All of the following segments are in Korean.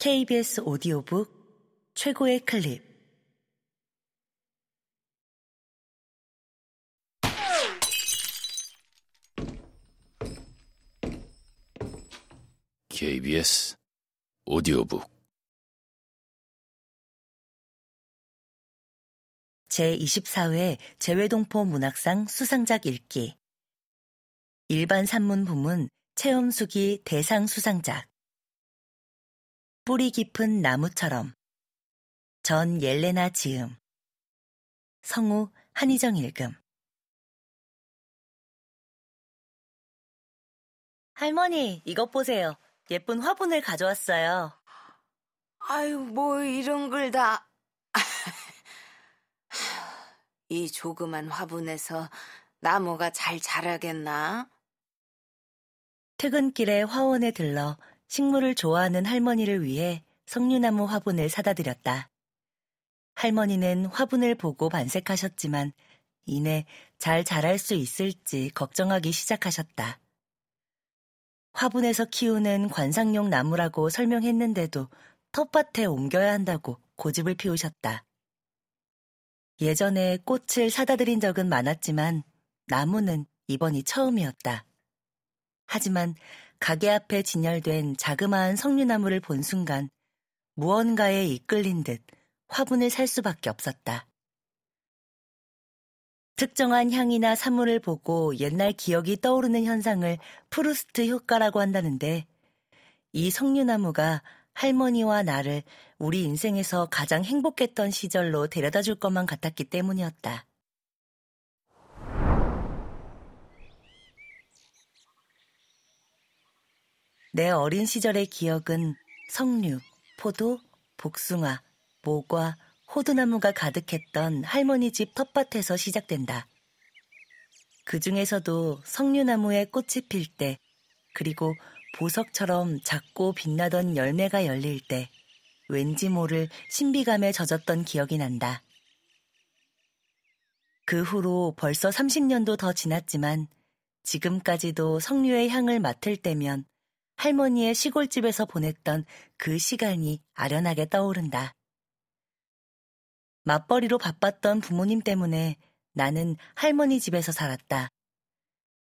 KBS 오디오북 최고의 클립. KBS 오디오북. 제24회 재외동포 문학상 수상작 읽기. 일반 산문 부문 체험수기 대상 수상작 뿌리 깊은 나무처럼 전 옐레나 지음 성우 한희정 읽음 할머니 이것 보세요. 예쁜 화분을 가져왔어요. 아유, 뭐 이런 걸 다. 이 조그만 화분에서 나무가 잘 자라겠나? 퇴근길에 화원에 들러 식물을 좋아하는 할머니를 위해 석류나무 화분을 사다 드렸다. 할머니는 화분을 보고 반색하셨지만 이내 잘 자랄 수 있을지 걱정하기 시작하셨다. 화분에서 키우는 관상용 나무라고 설명했는데도 텃밭에 옮겨야 한다고 고집을 피우셨다. 예전에 꽃을 사다 드린 적은 많았지만 나무는 이번이 처음이었다. 하지만 가게 앞에 진열된 자그마한 석류나무를 본 순간 무언가에 이끌린 듯 화분을 살 수밖에 없었다. 특정한 향이나 사물을 보고 옛날 기억이 떠오르는 현상을 프루스트 효과라고 한다는데 이 석류나무가 할머니와 나를 우리 인생에서 가장 행복했던 시절로 데려다 줄 것만 같았기 때문이었다. 내 어린 시절의 기억은 석류, 포도, 복숭아, 모과, 호두나무가 가득했던 할머니 집 텃밭에서 시작된다. 그 중에서도 석류나무에 꽃이 필 때, 그리고 보석처럼 작고 빛나던 열매가 열릴 때, 왠지 모를 신비감에 젖었던 기억이 난다. 그 후로 벌써 30년도 더 지났지만, 지금까지도 석류의 향을 맡을 때면 할머니의 시골집에서 보냈던 그 시간이 아련하게 떠오른다. 맞벌이로 바빴던 부모님 때문에 나는 할머니 집에서 살았다.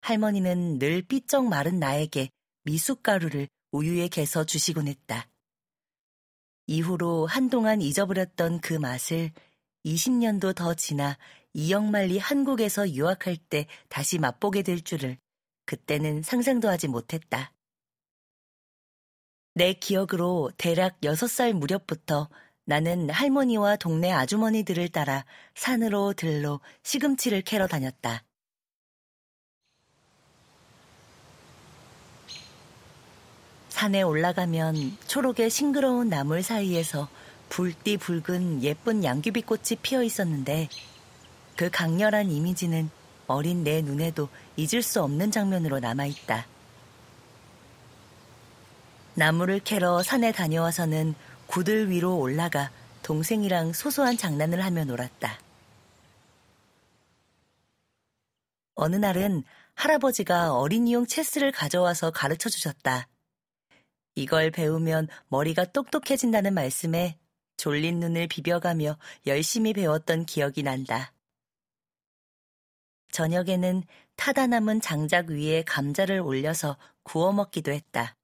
할머니는 늘 삐쩍 마른 나에게 미숫가루를 우유에 개서 주시곤 했다. 이후로 한동안 잊어버렸던 그 맛을 20년도 더 지나 이영만리 한국에서 유학할 때 다시 맛보게 될 줄을 그때는 상상도 하지 못했다. 내 기억으로 대략 6살 무렵부터 나는 할머니와 동네 아주머니들을 따라 산으로 들로 시금치를 캐러 다녔다. 산에 올라가면 초록의 싱그러운 나물 사이에서 붉디 붉은 예쁜 양귀비꽃이 피어 있었는데 그 강렬한 이미지는 어린 내 눈에도 잊을 수 없는 장면으로 남아있다. 나무를 캐러 산에 다녀와서는 구들 위로 올라가 동생이랑 소소한 장난을 하며 놀았다. 어느 날은 할아버지가 어린이용 체스를 가져와서 가르쳐 주셨다. 이걸 배우면 머리가 똑똑해진다는 말씀에 졸린 눈을 비벼가며 열심히 배웠던 기억이 난다. 저녁에는 타다 남은 장작 위에 감자를 올려서 구워 먹기도 했다.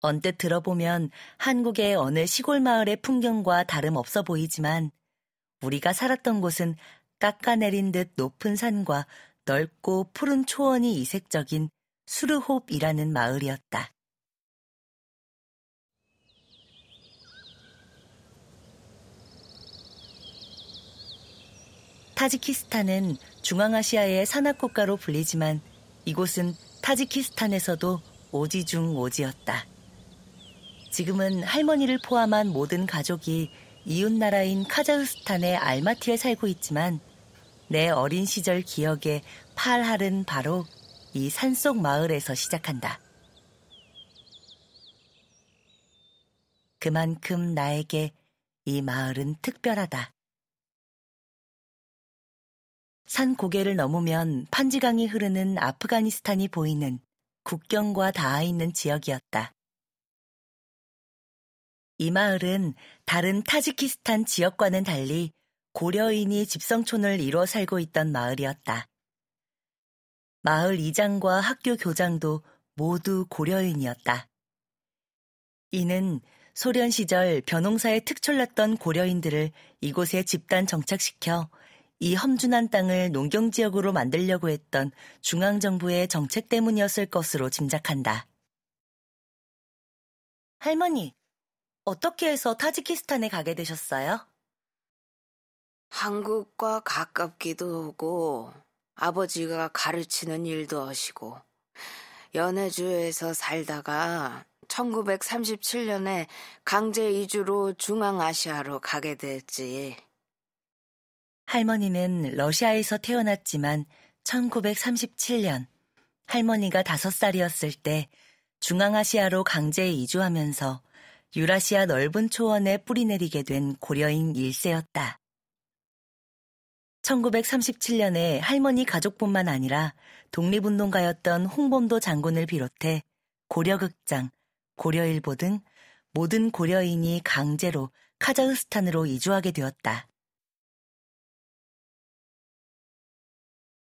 언뜻 들어보면 한국의 어느 시골 마을의 풍경과 다름없어 보이지만 우리가 살았던 곳은 깎아내린 듯 높은 산과 넓고 푸른 초원이 이색적인 수르홉이라는 마을이었다. 타지키스탄은 중앙아시아의 산악국가로 불리지만 이곳은 타지키스탄에서도 오지 중 오지였다. 지금은 할머니를 포함한 모든 가족이 이웃나라인 카자흐스탄의 알마티에 살고 있지만 내 어린 시절 기억의 팔할은 바로 이 산속 마을에서 시작한다. 그만큼 나에게 이 마을은 특별하다. 산 고개를 넘으면 판지강이 흐르는 아프가니스탄이 보이는 국경과 닿아 있는 지역이었다. 이 마을은 다른 타지키스탄 지역과는 달리 고려인이 집성촌을 이루어 살고 있던 마을이었다. 마을 이장과 학교 교장도 모두 고려인이었다. 이는 소련 시절 변홍사에 특출났던 고려인들을 이곳에 집단 정착시켜 이 험준한 땅을 농경 지역으로 만들려고 했던 중앙정부의 정책 때문이었을 것으로 짐작한다. 할머니, 어떻게 해서 타지키스탄에 가게 되셨어요? 한국과 가깝기도 하고 아버지가 가르치는 일도 하시고 연해주에서 살다가 1937년에 강제 이주로 중앙아시아로 가게 됐지. 할머니는 러시아에서 태어났지만 1937년 할머니가 다섯 살이었을 때 중앙아시아로 강제 이주하면서 유라시아 넓은 초원에 뿌리내리게 된 고려인 1세였다. 1937년에 할머니 가족뿐만 아니라 독립운동가였던 홍범도 장군을 비롯해 고려극장, 고려일보 등 모든 고려인이 강제로 카자흐스탄으로 이주하게 되었다.